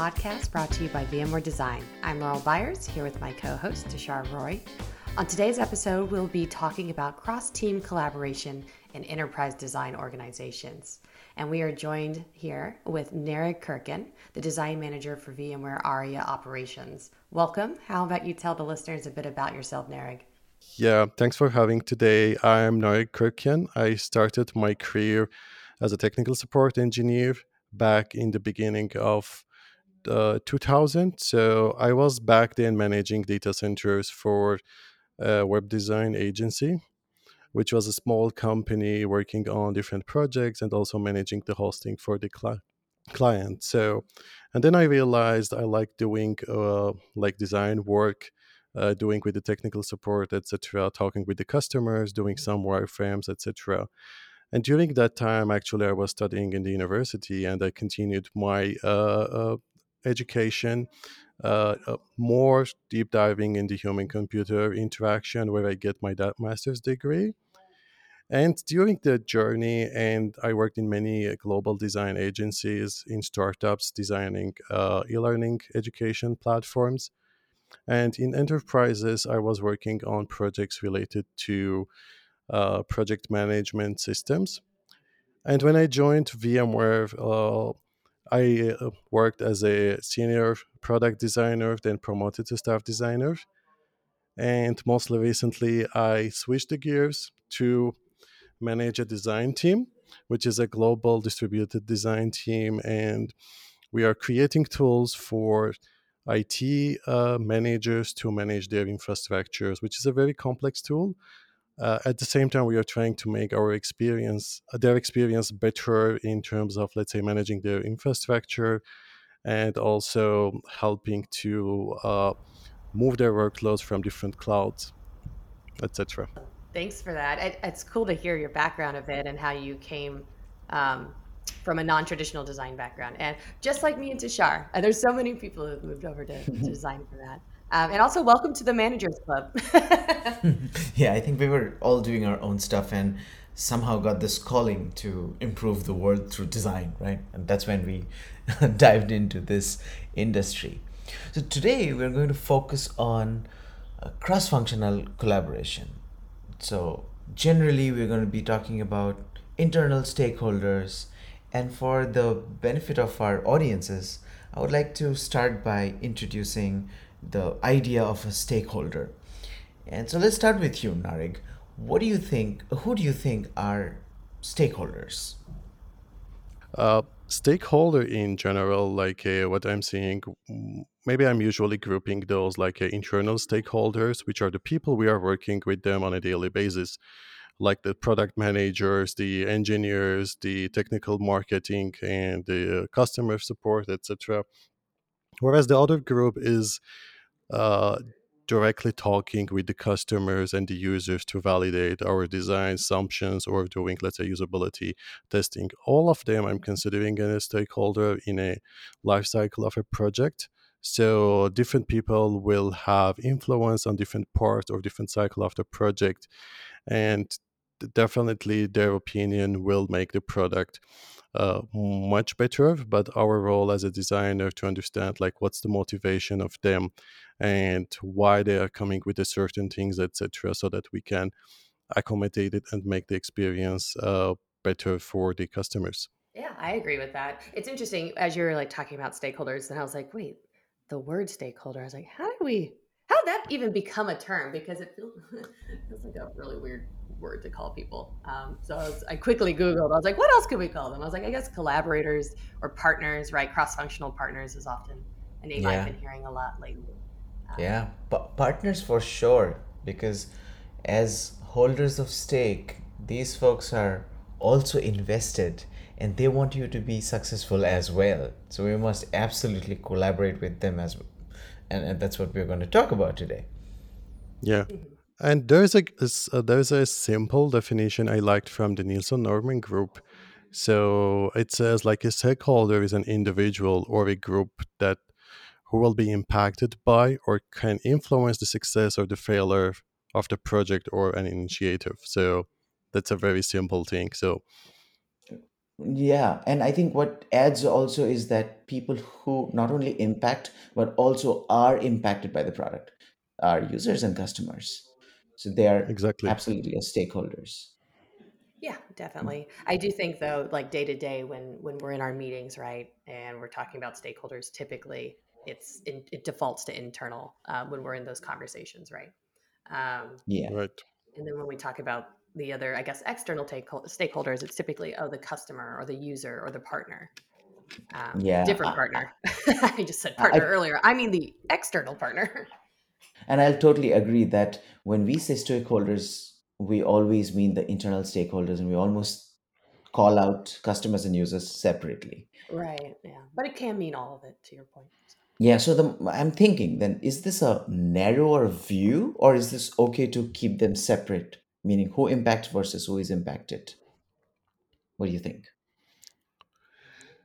podcast brought to you by VMware Design. I'm Laurel Byers, here with my co host, Tushar Roy. On today's episode, we'll be talking about cross team collaboration in enterprise design organizations. And we are joined here with Nareg Kirkian, the design manager for VMware Aria Operations. Welcome. How about you tell the listeners a bit about yourself, Nareg? Yeah, thanks for having today. I'm Nareg Kirkian. I started my career as a technical support engineer back in the beginning of uh, 2000. So I was back then managing data centers for a web design agency, which was a small company working on different projects and also managing the hosting for the cl- client. So, and then I realized I like doing uh, like design work. Uh, doing with the technical support, etc., talking with the customers, doing some wireframes, etc. And during that time, actually, I was studying in the university and I continued my uh, uh, education, uh, uh more deep diving in the human computer interaction, where I get my master's degree. And during the journey, and I worked in many uh, global design agencies, in startups, designing uh, e learning education platforms. And in enterprises, I was working on projects related to uh, project management systems. And when I joined VMware, uh, I uh, worked as a senior product designer, then promoted to staff designer. And mostly recently, I switched the gears to manage a design team, which is a global distributed design team. And we are creating tools for IT uh, managers to manage their infrastructures, which is a very complex tool uh, at the same time we are trying to make our experience uh, their experience better in terms of let's say managing their infrastructure and also helping to uh, move their workloads from different clouds etc thanks for that. It, it's cool to hear your background a bit and how you came um, from a non-traditional design background. And just like me and Tushar, uh, there's so many people who've moved over to, to design for that um, and also, welcome to the Managers Club. yeah, I think we were all doing our own stuff and somehow got this calling to improve the world through design, right? And that's when we dived into this industry. So today we're going to focus on cross functional collaboration. So, generally, we're going to be talking about internal stakeholders. And for the benefit of our audiences, I would like to start by introducing the idea of a stakeholder. And so let's start with you, Nareg. What do you think? Who do you think are stakeholders? Uh, stakeholder in general, like uh, what I'm seeing, maybe I'm usually grouping those like uh, internal stakeholders, which are the people we are working with them on a daily basis, like the product managers, the engineers, the technical marketing, and the customer support, etc. Whereas the other group is uh, directly talking with the customers and the users to validate our design assumptions or doing, let's say, usability testing. All of them I'm considering a stakeholder in a life cycle of a project. So different people will have influence on different parts or different cycle of the project, and definitely their opinion will make the product uh, much better but our role as a designer to understand like what's the motivation of them and why they are coming with a certain things etc so that we can accommodate it and make the experience uh, better for the customers. Yeah i agree with that. It's interesting as you're like talking about stakeholders and i was like wait the word stakeholder i was like how do we how did that even become a term? Because it feels, feels like a really weird word to call people. Um, so I, was, I, quickly Googled. I was like, what else could we call them? I was like, I guess collaborators or partners, right? Cross functional partners is often a name yeah. I've been hearing a lot lately. Um, yeah, but partners for sure, because as holders of stake, these folks are also invested and they want you to be successful as well. So we must absolutely collaborate with them as well. And, and that's what we're going to talk about today. Yeah. Mm-hmm. And there's a uh, there's a simple definition I liked from the Nielsen Norman group. So it says like a stakeholder is an individual or a group that who will be impacted by or can influence the success or the failure of the project or an initiative. So that's a very simple thing. So Yeah, and I think what adds also is that people who not only impact but also are impacted by the product are users and customers. So they are exactly absolutely as stakeholders. Yeah, definitely. I do think though, like day to day, when when we're in our meetings, right, and we're talking about stakeholders, typically it's in, it defaults to internal uh, when we're in those conversations, right? Um, Yeah, right and then when we talk about the other, I guess, external take, stakeholders, it's typically oh the customer or the user or the partner, um, yeah. different partner. I just said partner I, earlier. I mean the external partner. And I'll totally agree that when we say stakeholders, we always mean the internal stakeholders, and we almost call out customers and users separately. right. Yeah, but it can mean all of it. To your point. Yeah, so the I'm thinking then, is this a narrower view or is this okay to keep them separate? Meaning who impacts versus who is impacted? What do you think?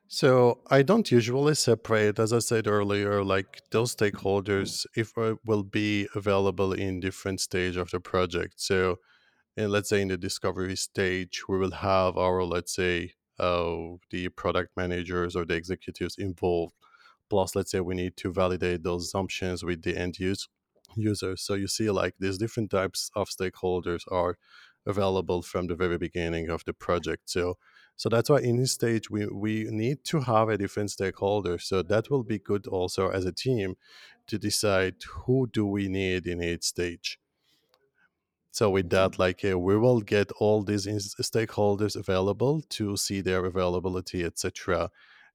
So I don't usually separate, as I said earlier, like those stakeholders if uh, will be available in different stage of the project. So, and let's say in the discovery stage, we will have our let's say uh, the product managers or the executives involved. Plus, let's say we need to validate those assumptions with the end use users. So you see, like these different types of stakeholders are available from the very beginning of the project. So so that's why in this stage we, we need to have a different stakeholder. So that will be good also as a team to decide who do we need in each stage. So with that, like uh, we will get all these stakeholders available to see their availability, etc.,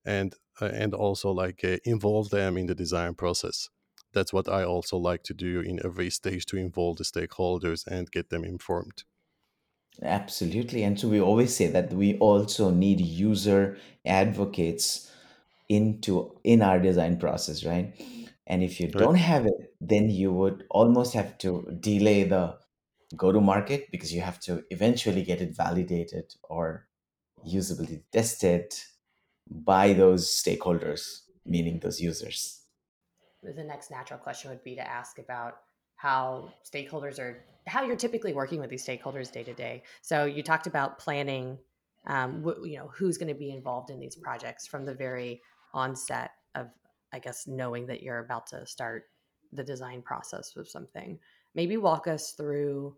and uh, and also like uh, involve them in the design process. That's what I also like to do in every stage to involve the stakeholders and get them informed. Absolutely. And so we always say that we also need user advocates into in our design process, right? And if you Right. don't have it, then you would almost have to delay the go to market because you have to eventually get it validated or usability tested by those stakeholders, meaning those users. the next natural question would be to ask about how stakeholders are how you're typically working with these stakeholders day to day. So you talked about planning um, wh- you know who's going to be involved in these projects from the very onset of i guess knowing that you're about to start the design process of something. Maybe walk us through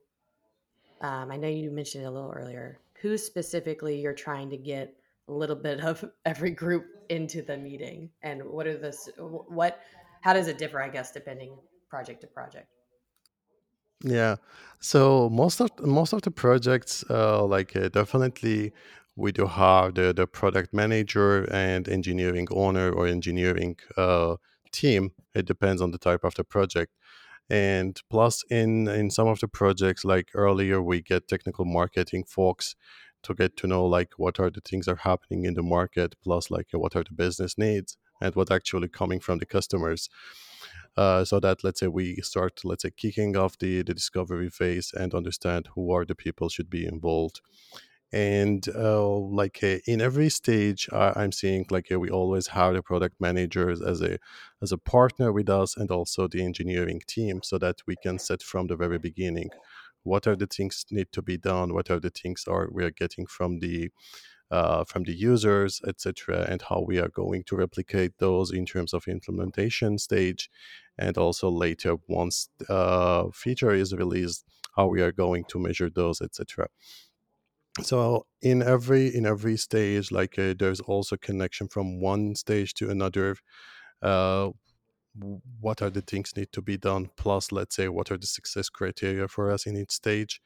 um, i know you mentioned it a little earlier who specifically you're trying to get a little bit of every group into the meeting and what are the what how does it differ i guess depending project to project Yeah. So most of most of the projects, uh, like uh, definitely, we do have the the product manager and engineering owner or engineering uh, team. It depends on the type of the project. And plus, in in some of the projects, like earlier, we get technical marketing folks to get to know like what are the things that are happening in the market, plus like what are the business needs and what actually coming from the customers uh, so that let's say we start let's say kicking off the the discovery phase and understand who are the people should be involved and uh, like uh, in every stage I, i'm seeing like uh, we always have the product managers as a as a partner with us and also the engineering team so that we can set from the very beginning what are the things need to be done what are the things are we are getting from the uh, from the users, etc., and how we are going to replicate those in terms of implementation stage, and also later once uh, feature is released, how we are going to measure those, etc. So in every in every stage, like uh, there's also connection from one stage to another. Uh, what are the things need to be done plus let's say what are the success criteria for us in each stage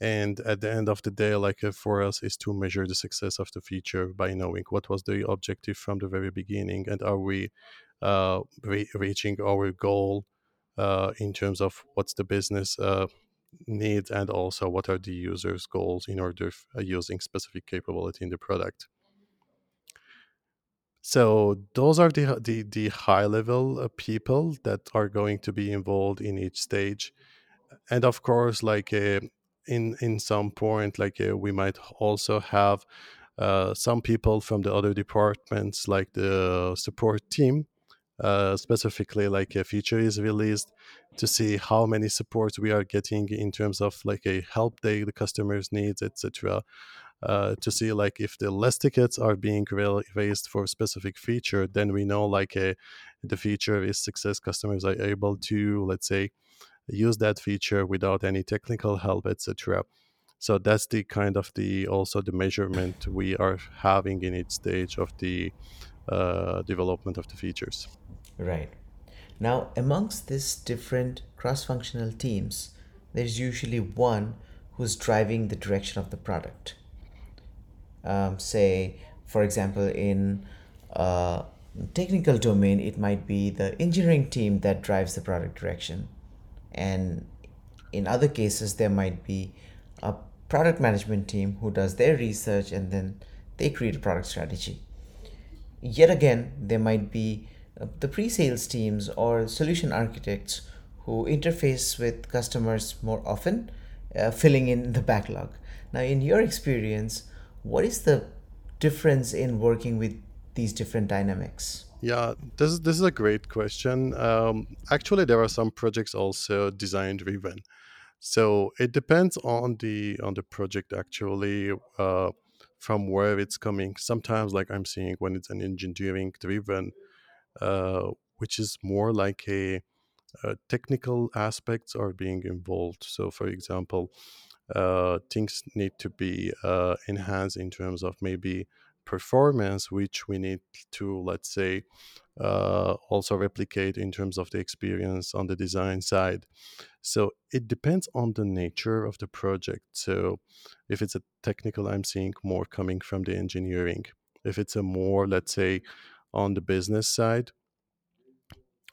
and at the end of the day like uh, for us is to measure the success of the feature by knowing what was the objective from the very beginning and are we uh, re- reaching our goal uh, in terms of what's the business uh, needs and also what are the users goals in order f- uh, using specific capability in the product. So those are the the, the high level uh, people that are going to be involved in each stage. And of course like uh, in in some point like we might also have uh, some people from the other departments like the support team uh, specifically like a feature is released to see how many supports we are getting in terms of like a help they the customers needs etc uh, to see like if the less tickets are being raised for a specific feature, then we know like a, the feature is success. Customers are able to let's say use that feature without any technical help, etc. So that's the kind of the also the measurement we are having in each stage of the uh, development of the features. Right. Now, amongst these different cross functional teams, there's usually one who's driving the direction of the product. Um, say, for example, in a technical domain, it might be the engineering team that drives the product direction. And in other cases, there might be a product management team who does their research and then they create a product strategy. Yet again, there might be uh, the pre sales teams or solution architects who interface with customers more often, uh, filling in the backlog. Now, in your experience, what is the difference in working with these different dynamics? Yeah, this is this is a great question. Um, actually, there are some projects also design driven, so it depends on the on the project actually uh, from where it's coming. Sometimes, like I'm seeing when it's an engineering driven, uh, which is more like a, uh technical aspects are being involved. So, for example, uh, things need to be uh, enhanced in terms of maybe performance, which we need to, let's say, uh, also replicate in terms of the experience on the design side. So it depends on the nature of the project. So if it's a technical, I'm seeing more coming from the engineering. If it's a more, let's say, on the business side,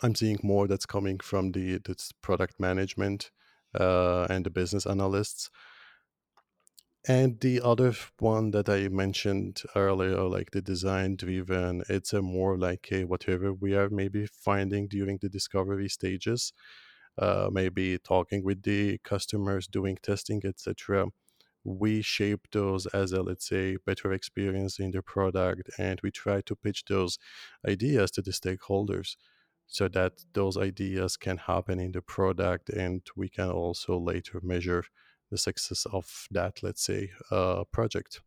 I'm seeing more that's coming from the product management uh, and the business analysts. And the other one that I mentioned earlier, like the design driven, it's a more like a whatever we are maybe finding during the discovery stages, uh, maybe talking with the customers, doing testing, etc. We shape those as a let's say better experience in the product, and we try to pitch those ideas to the stakeholders so that those ideas can happen in the product, and we can also later measure the success of that, let's say, uh, project.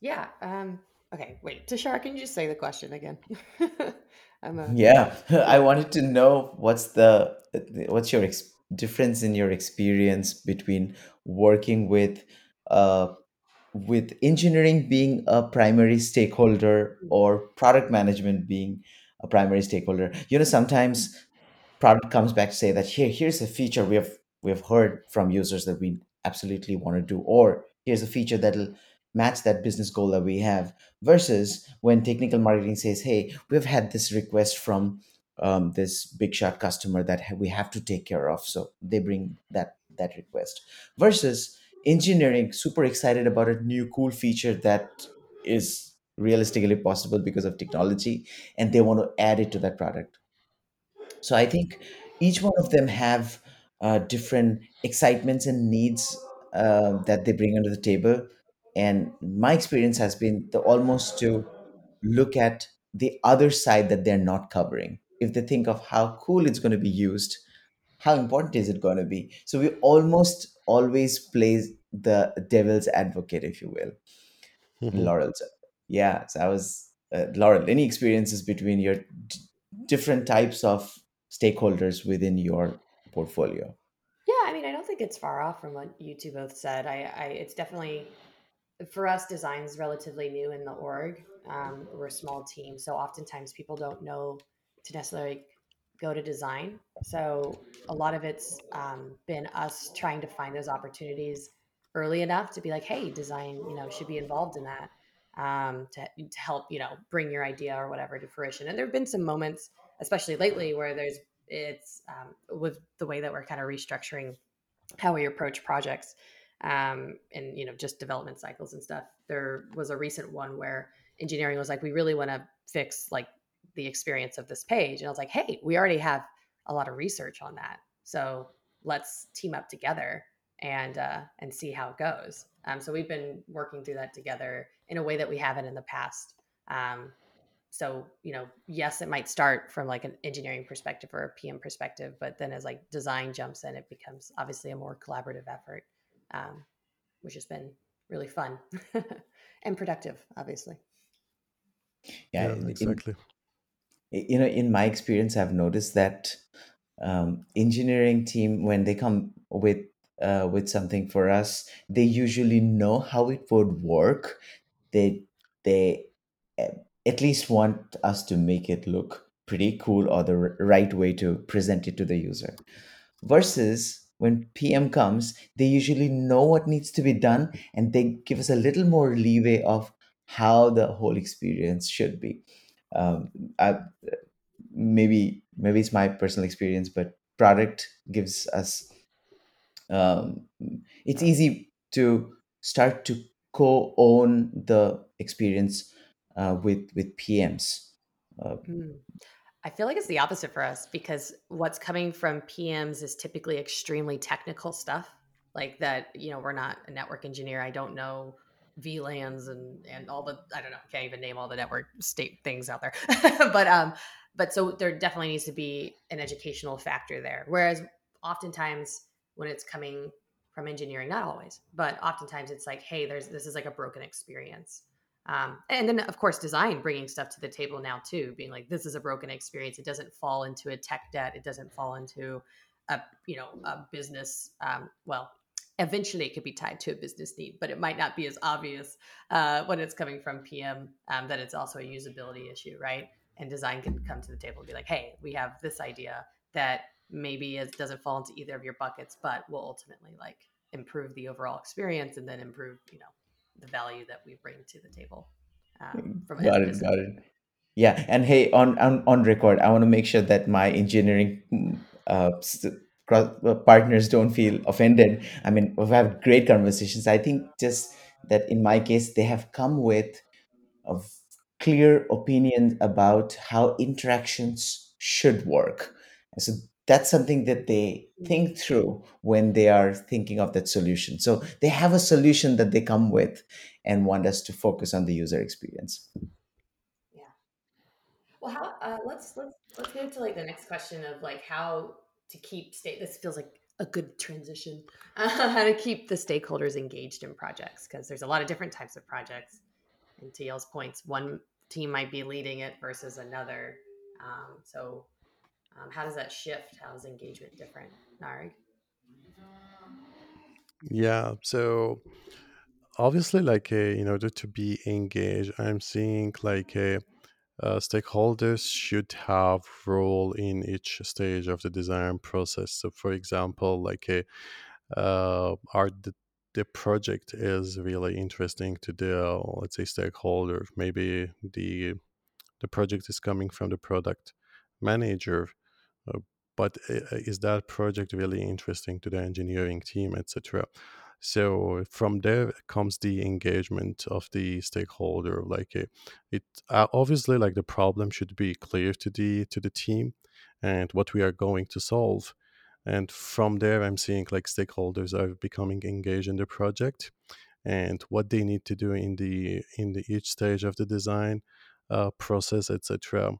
Yeah. Um, okay. Wait, Tushar, can you just say the question again? I'm a... Yeah, I wanted to know what's the what's your ex- difference in your experience between working with uh, with engineering being a primary stakeholder or product management being a primary stakeholder. You know, sometimes product comes back to say that here here's a feature we have we have heard from users that we absolutely want to do or here's a feature that'll match that business goal that we have versus when technical marketing says hey we've had this request from um, this big shot customer that we have to take care of so they bring that that request versus engineering super excited about a new cool feature that is realistically possible because of technology and they want to add it to that product so I think each one of them have uh, different excitements and needs uh, that they bring under the table. And my experience has been the almost to look at the other side that they're not covering. If they think of how cool it's going to be used, how important is it going to be? So we almost always play the devil's advocate, if you will. Mm-hmm. Laurel, yeah. So I was uh, Laurel. Any experiences between your d- different types of stakeholders within your portfolio? Yeah, I mean, I don't think it's far off from what you two both said. I, I it's definitely for us, design's relatively new in the org. Um, we're a small team, so oftentimes people don't know to necessarily go to design. So a lot of it's um, been us trying to find those opportunities early enough to be like, hey, design, you know, should be involved in that um, to, to help, you know, bring your idea or whatever to fruition. And there have been some moments especially lately where there's it's um, with the way that we're kind of restructuring how we approach projects um, and you know just development cycles and stuff there was a recent one where engineering was like we really want to fix like the experience of this page and i was like hey we already have a lot of research on that so let's team up together and uh, and see how it goes. Um, so we've been working through that together in a way that we haven't in the past. Um, so you know yes it might start from like an engineering perspective or a pm perspective but then as like design jumps in it becomes obviously a more collaborative effort um, which has been really fun and productive, obviously. Yeah, yeah in, you know, in my experience, I've noticed that um, engineering team when they come with uh, with something for us, they usually know how it would work. They they at least want us to make it look pretty cool or the r- right way to present it to the user. Versus when PM comes, they usually know what needs to be done and they give us a little more leeway of how the whole experience should be. Um, I, maybe maybe it's my personal experience, but product gives us um, it's easy to start to co-own the experience uh, with with PMs. Uh, Mm. I feel like it's the opposite for us because what's coming from PMs is typically extremely technical stuff. Like that, you know, we're not a network engineer. I don't know VLANs and and all the I don't know, can't even name all the network state things out there. but um but so there definitely needs to be an educational factor there. Whereas oftentimes when it's coming from engineering, not always, but oftentimes it's like, hey, there's this is like a broken experience um, and then of course design bringing stuff to the table now too being like this is a broken experience it doesn't fall into a tech debt it doesn't fall into a you know a business um, well eventually it could be tied to a business need but it might not be as obvious uh, when it's coming from pm um, that it's also a usability issue right and design can come to the table and be like hey we have this idea that maybe it doesn't fall into either of your buckets but will ultimately like improve the overall experience and then improve you know the value that we bring to the table um, from got it, got it. Yeah, and hey, on on, on record, I want to make sure that my engineering mm, uh, s- cross, uh, partners don't feel offended. I mean, we've had great conversations. I think just that in my case, they have come with a clear opinion about how interactions should work. And so that's something that they think through when they are thinking of that solution. So they have a solution that they come with and want us to focus on the user experience. Yeah. Well, how? Uh, let's let's let's move to like the next question of like how to keep state. This feels like a good transition. Uh, how to keep the stakeholders engaged in projects because there's a lot of different types of projects. And to Yale's points, one team might be leading it versus another. Um, so, um, how does that shift? How is engagement different, Nareg? yeah so obviously like uh, in order to be engaged i'm seeing like uh, uh, stakeholders should have role in each stage of the design process. So for example like a uh, are the, the project is really interesting to the let's say stakeholder. Maybe the the project is coming from the product manager uh, but is that project really interesting to the engineering team etc so from there comes the engagement of the stakeholder like uh, it uh, obviously like the problem should be clear to the to the team and what we are going to solve. And from there i'm seeing like stakeholders are becoming engaged in the project and what they need to do in the in the each stage of the design uh, process etc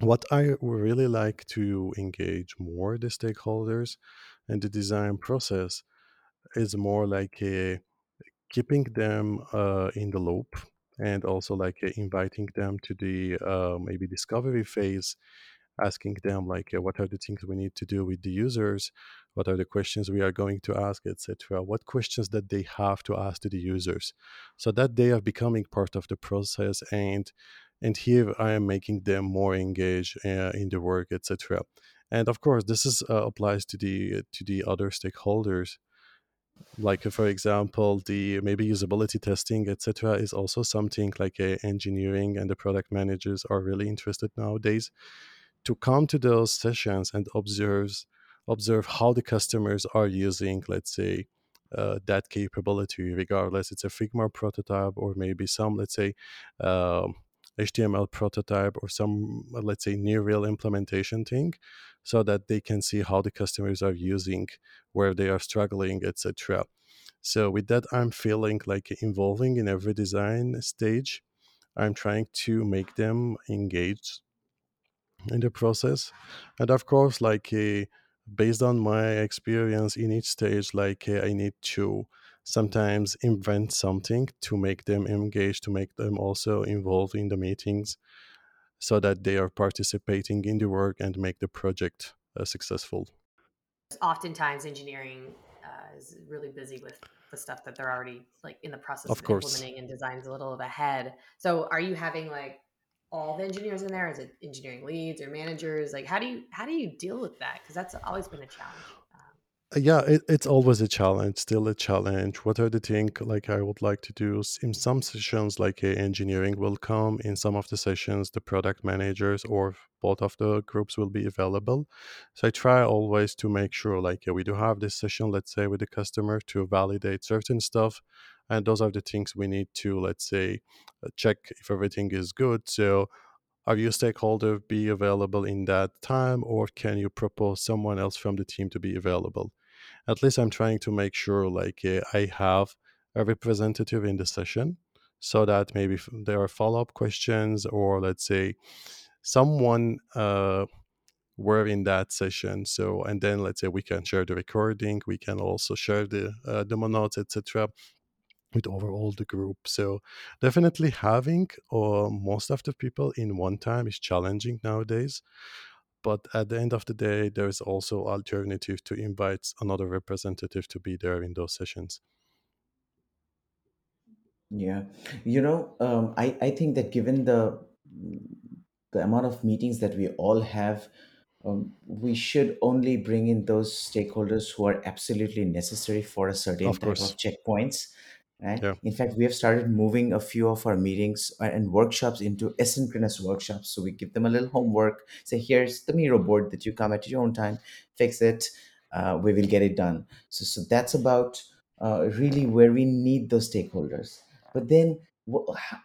what i really like to engage more the stakeholders in the design process is more like a keeping them uh, in the loop and also like uh, inviting them to the uh, maybe discovery phase asking them like uh, what are the things we need to do with the users? What are the questions we are going to ask etc what questions that they have to ask to the users. So that they are becoming part of the process and and here i am making them more engaged uh, in the work etc and of course this is uh, applies to the to the other stakeholders like uh, for example the maybe usability testing etc is also something like uh, engineering and the product managers are really interested nowadays to come to those sessions and observe observe how the customers are using let's say uh, that capability regardless. It's a figma prototype or maybe some let's say um, html prototype or some let's say near real implementation thing so that they can see how the customers are using where they are struggling etc so with that i'm feeling like involving in every design stage. I'm trying to make them engage in the process. And of course like a based on my experience in each stage like uh, i need to sometimes invent something to make them engage to make them also involved in the meetings so that they are participating in the work and make the project uh, successful oftentimes engineering uh, is really busy with the stuff that they're already like in the process of, of, implementing and designs a little of ahead so are you having like all the engineers in there? Is it engineering leads or managers? Like, how do you how do you deal with that? Because that's always been a challenge. Yeah, it, it's always a challenge, still a challenge. What are the things like I would like to do? In some sessions, like uh, engineering will come. In some of the sessions, the product managers or both of the groups will be available. So I try always to make sure, like, we do have this session, let's say, with the customer to validate certain stuff and those are the things we need to let's say uh, check if everything is good so are you stakeholder be available in that time or can you propose someone else from the team to be available at least i'm trying to make sure like uh, i have a representative in the session so that maybe there are follow-up questions or let's say someone uh, were in that session so and then let's say we can share the recording we can also share the uh, demo notes etc with overall the group. So definitely having uh, most of the people in one time is challenging nowadays. But at the end of the day, there's also alternative to invite another representative to be there in those sessions. Yeah, you know, um, I I think that given the the amount of meetings that we all have, um, we should only bring in those stakeholders who are absolutely necessary for a certain Of type course. of checkpoints right? Yeah. in fact we have started moving a few of our meetings uh, and workshops into asynchronous workshops. So we give them a little homework say here's the miro board that you come at your own time fix it uh, we will get it done. So so that's about uh, really where we need those stakeholders. But then how,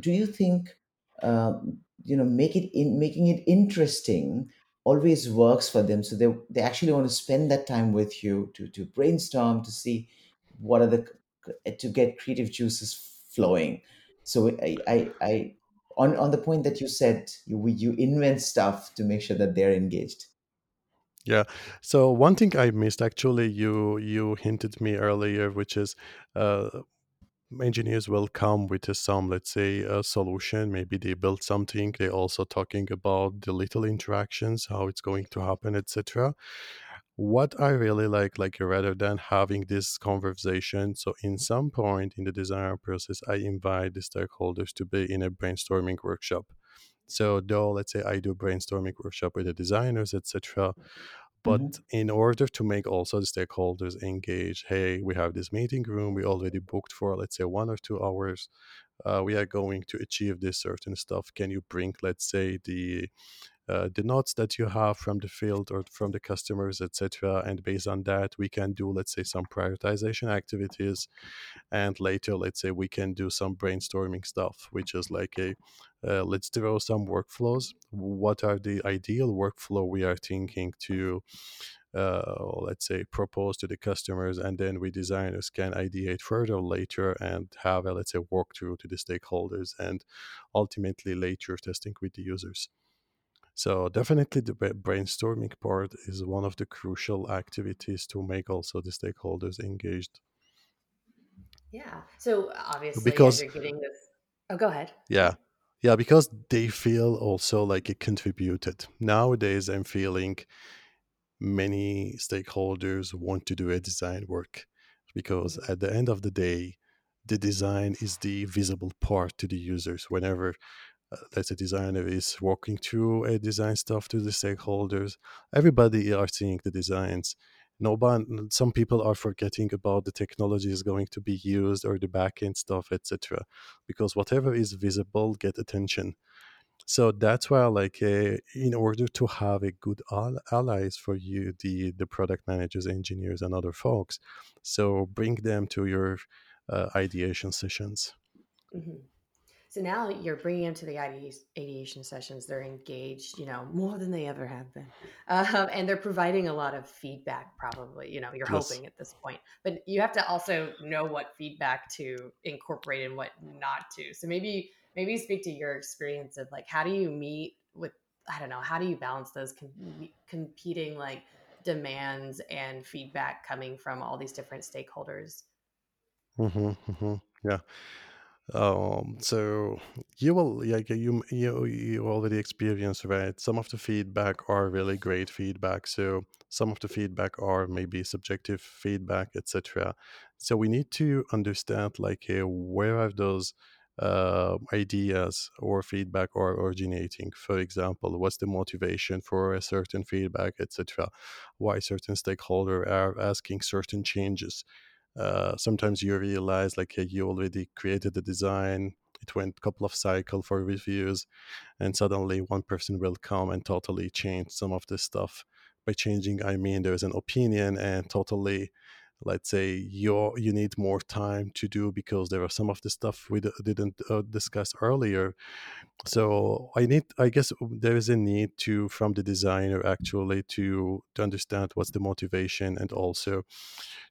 do you think um, you know make it in making it interesting always works for them? So they, they actually want to spend that time with you to, to brainstorm to see what are the to get creative juices flowing so i i, I on on the point that you said you you invent stuff to make sure that they're engaged Yeah. So one thing I missed actually, you you hinted me earlier, which is uh, engineers will come with some, let's say, a solution. Maybe they build something. They're also talking about the little interactions, how it's going to happen, etc. What I really like, like rather than having this conversation, so in some point in the design process, I invite the stakeholders to be in a brainstorming workshop. So though let's say I do brainstorming workshop with the designers, etc but hmm in order to make also the stakeholders engage hey we have this meeting room we already booked for let's say one or two hours uh, we are going to achieve this certain stuff can you bring let's say the uh, the notes that you have from the field or from the customers etc and based on that we can do let's say some prioritization activities. And later let's say we can do some brainstorming stuff which is like a uh, let's throw some workflows. What are the ideal workflow we are thinking to uh, let's say propose to the customers? And then we designers can ideate further later and have a let's say walkthrough to the stakeholders and ultimately later testing with the users so definitely the brainstorming part is one of the crucial activities to make also the stakeholders engaged Yeah. So obviously, because you're getting this, oh, go ahead. yeah yeah because they feel also like it contributed nowadays i'm feeling many stakeholders want to do a design work because Mhm. at the end of the day the design is the visible part to the users whenever let's say designer is walking through a design stuff to the stakeholders. Everybody are seeing the designs. No one some people are forgetting about the technology is going to be used or the backend stuff etc because whatever is visible get attention. So that's why like uh, in order to have a good al- allies for you the the product managers engineers and other folks so bring them to your uh, ideation sessions. Mhm. So now you're bringing them to the ideation sessions. They're engaged, you know, more than they ever have been, um, and they're providing a lot of feedback. Probably, you know, you're yes hoping at this point, but you have to also know what feedback to incorporate and what not to. So maybe, maybe speak to your experience of like, how do you meet with, I don't know, how do you balance those com- competing like demands and feedback coming from all these different stakeholders. hmm hmm Yeah. Um, so you will like you you you already experience right. Some of the feedback are really great feedback. So some of the feedback are maybe subjective feedback, etc. So we need to understand like uh, where are those uh, ideas or feedback are originating. For example, what's the motivation for a certain feedback, etc. Why certain stakeholder are asking certain changes uh, sometimes you realize like you already created the design it went a couple of cycle for reviews and suddenly one person will come and totally change some of this stuff. By changing i mean there's an opinion and totally let's say you you need more time to do because there are some of the stuff we didn't uh, discuss earlier. So i need i guess there is a need to from the designer actually to to understand what's the motivation and also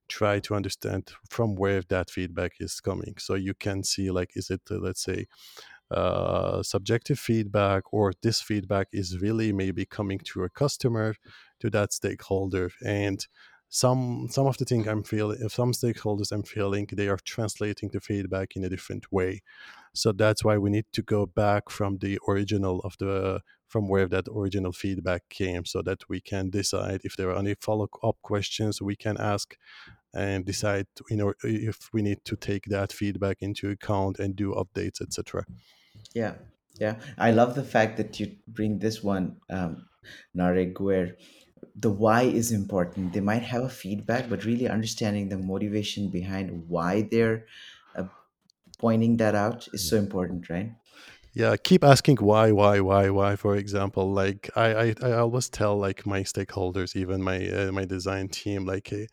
try to understand from where that feedback is coming. So you can see like is it uh, let's say uh, subjective feedback or this feedback is really maybe coming to a customer to that stakeholder. And some some of the thing i'm feeling some stakeholders i'm feeling they are translating the feedback in a different way so that's why we need to go back from the original of the from where that original feedback came so that we can decide if there are any follow-up questions we can ask and decide you know if we need to take that feedback into account and do updates etc Yeah, yeah. I love the fact that you bring this one, um, where the why is important. They might have a feedback, but really understanding the motivation behind why they're uh, pointing that out is so important, right? yeah keep asking why why why why for example like i i, I always tell like my stakeholders even my uh, my design team like uh,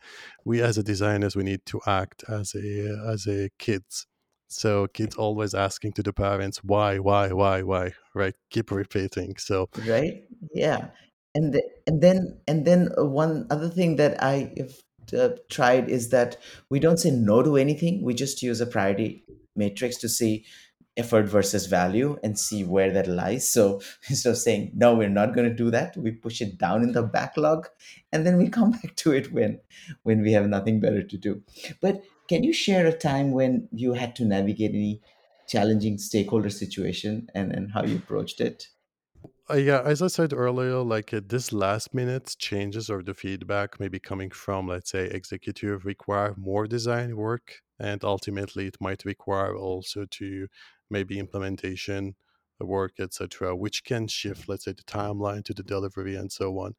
we as a designers we need to act as a as a kids. So kids always asking to the parents why why why why? Right? Keep repeating. So right? Yeah and the, and then and then uh, one other thing that i have uh, tried is that we don't say no to anything. We just use a priority matrix to see effort versus value and see where that lies. So instead of saying no we're not going to do that we push it down in the backlog and then we come back to it when when we have nothing better to do. But can you share a time when you had to navigate any challenging stakeholder situation and and how you approached it Uh, yeah, as I said earlier, like uh, this last minute changes or the feedback maybe coming from, let's say, executive require more design work, and ultimately it might require also to maybe implementation work, etc., which can shift, let's say, the timeline to the delivery and so on.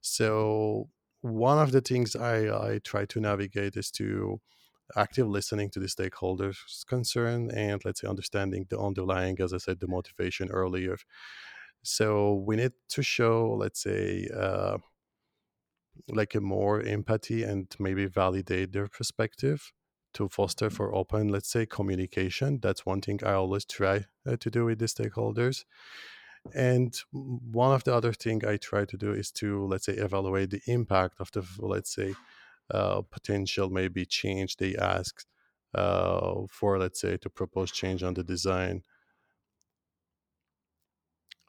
So one of the things I I try to navigate is to active listening to the stakeholders' concern and let's say understanding the underlying, as I said, the motivation earlier so we need to show, let's say, uh, like a more empathy and maybe validate their perspective to foster for open, let's say, communication. That's one thing I always try uh, to do with the stakeholders. And one of the other thing I try to do is to, let's say, evaluate the impact of the, let's say, uh, potential maybe change they ask uh, for, let's say, to propose change on the design.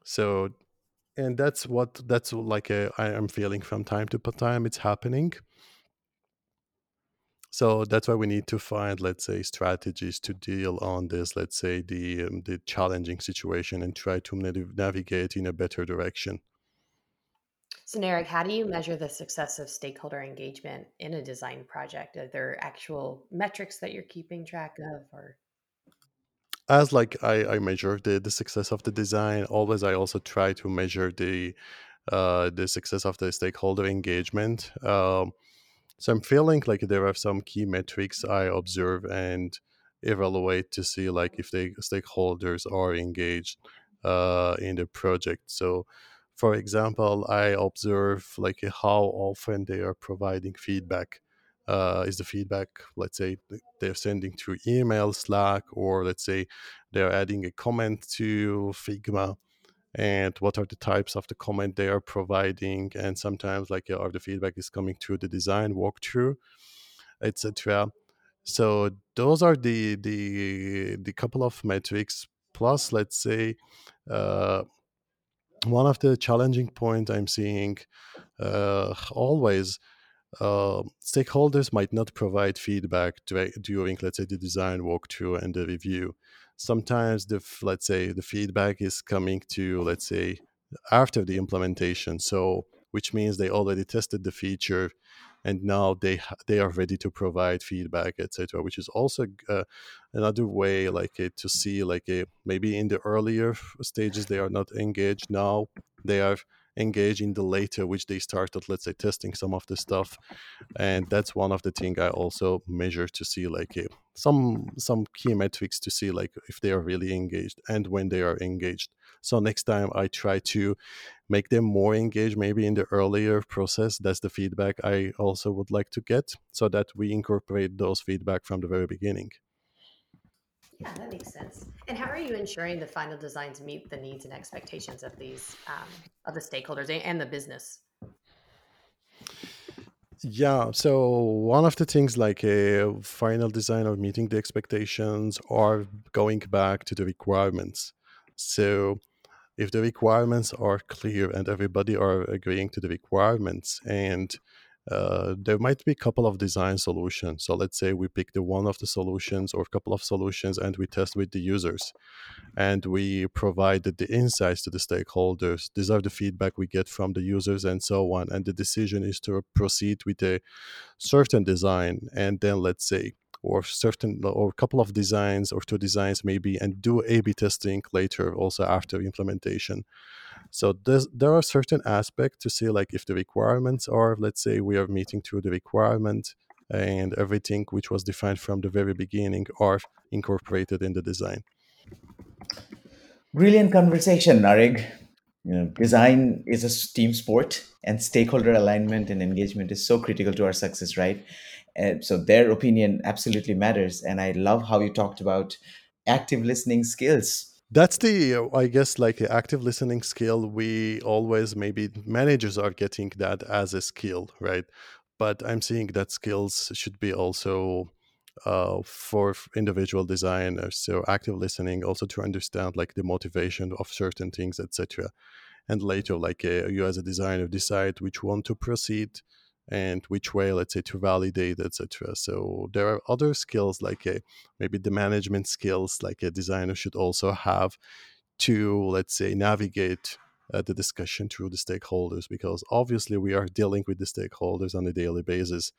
So and that's what that's like a, I am feeling from time to time it's happening so that's why we need to find let's say strategies to deal on this let's say the um, the challenging situation and try to nav- navigate in a better direction So, Nareg, how do you measure the success of stakeholder engagement in a design project? Are there actual metrics that you're keeping track of, or as like i, I measure the, the success of the design always i also try to measure the uh, the success of the stakeholder engagement um, So I'm feeling like there are some key metrics I observe and evaluate to see like if the stakeholders are engaged uh, in the project. So, for example, I observe like how often they are providing feedback. Uh, is the feedback, let's say, they're sending through email, Slack, or let's say they're adding a comment to Figma and what are the types of the comment they are providing and sometimes like uh, the feedback is coming through the design walkthrough etc so those are the the the couple of metrics plus let's say uh, one of the challenging points I'm seeing uh, always uh, stakeholders might not provide feedback during, let's say, the design walkthrough and the review. Sometimes the let's say the feedback is coming to let's say after the implementation, so which means they already tested the feature and now they they are ready to provide feedback etc which is also uh, another way like uh, to see like a, maybe in the earlier stages they are not engaged now they are engage in the later which they started let's say testing some of the stuff. And that's one of the thing i also measure to see like uh, some some key metrics to see like if they are really engaged and when they are engaged. So next time i try to make them more engaged maybe in the earlier process that's the feedback i also would like to get so that we incorporate those feedback from the very beginning yeah, that makes sense. And how are you ensuring the final designs meet the needs and expectations of these um, of the stakeholders and the business? Yeah, so one of the things like a final design of meeting the expectations or going back to the requirements. So if the requirements are clear and everybody are agreeing to the requirements and uh, there might be a couple of design solutions. So let's say we pick the one of the solutions or a couple of solutions and we test with the users and we provided the insights to the stakeholders. These are the feedback we get from the users and so on. And the decision is to proceed with a certain design and then let's say or certain or a couple of designs or two designs maybe and do a b testing later also after implementation so there are certain aspects to see like if the requirements are, let's say we are meeting to the requirement and everything which was defined from the very beginning are incorporated in the design. Brilliant conversation, Nareg. You know, design is a team sport, and stakeholder alignment and engagement is so critical to our success, right? And so their opinion absolutely matters. And I love how you talked about active listening skills that's the uh, i guess like the active listening skill we always maybe managers are getting that as a skill right? But i'm seeing that skills should be also uh, for individual designers so active listening also to understand like the motivation of certain things etc and later like uh, you as a designer decide which one to proceed and which way let's say to validate etc so there are other skills like a, maybe the management skills like a designer should also have to let's say navigate uh, the discussion through the stakeholders because obviously we are dealing with the stakeholders on a daily basis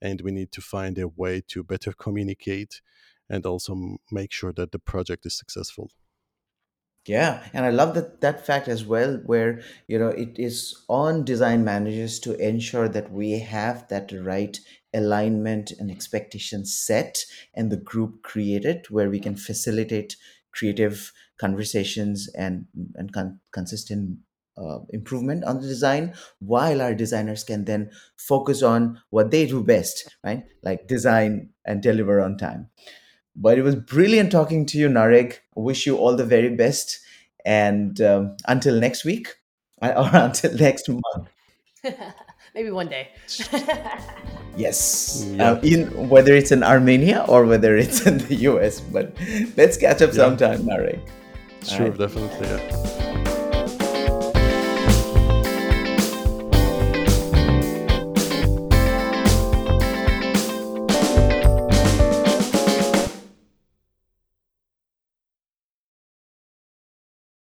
and we need to find a way to better communicate and also make sure that the project is successful yeah, and I love that that fact as well, where you know it is on design managers to ensure that we have that right alignment and expectation set and the group created, where we can facilitate creative conversations and and con- consistent uh, improvement on the design, while our designers can then focus on what they do best, right? Like design and deliver on time. But it was brilliant talking to you, Nareg. Wish you all the very best. And um, until next week or until next month. Maybe one day. yes. Yeah. Uh, in whether it's in Armenia or whether it's in the US. But let's catch up yeah. sometime, Nareg. Sure, right. definitely. Yeah.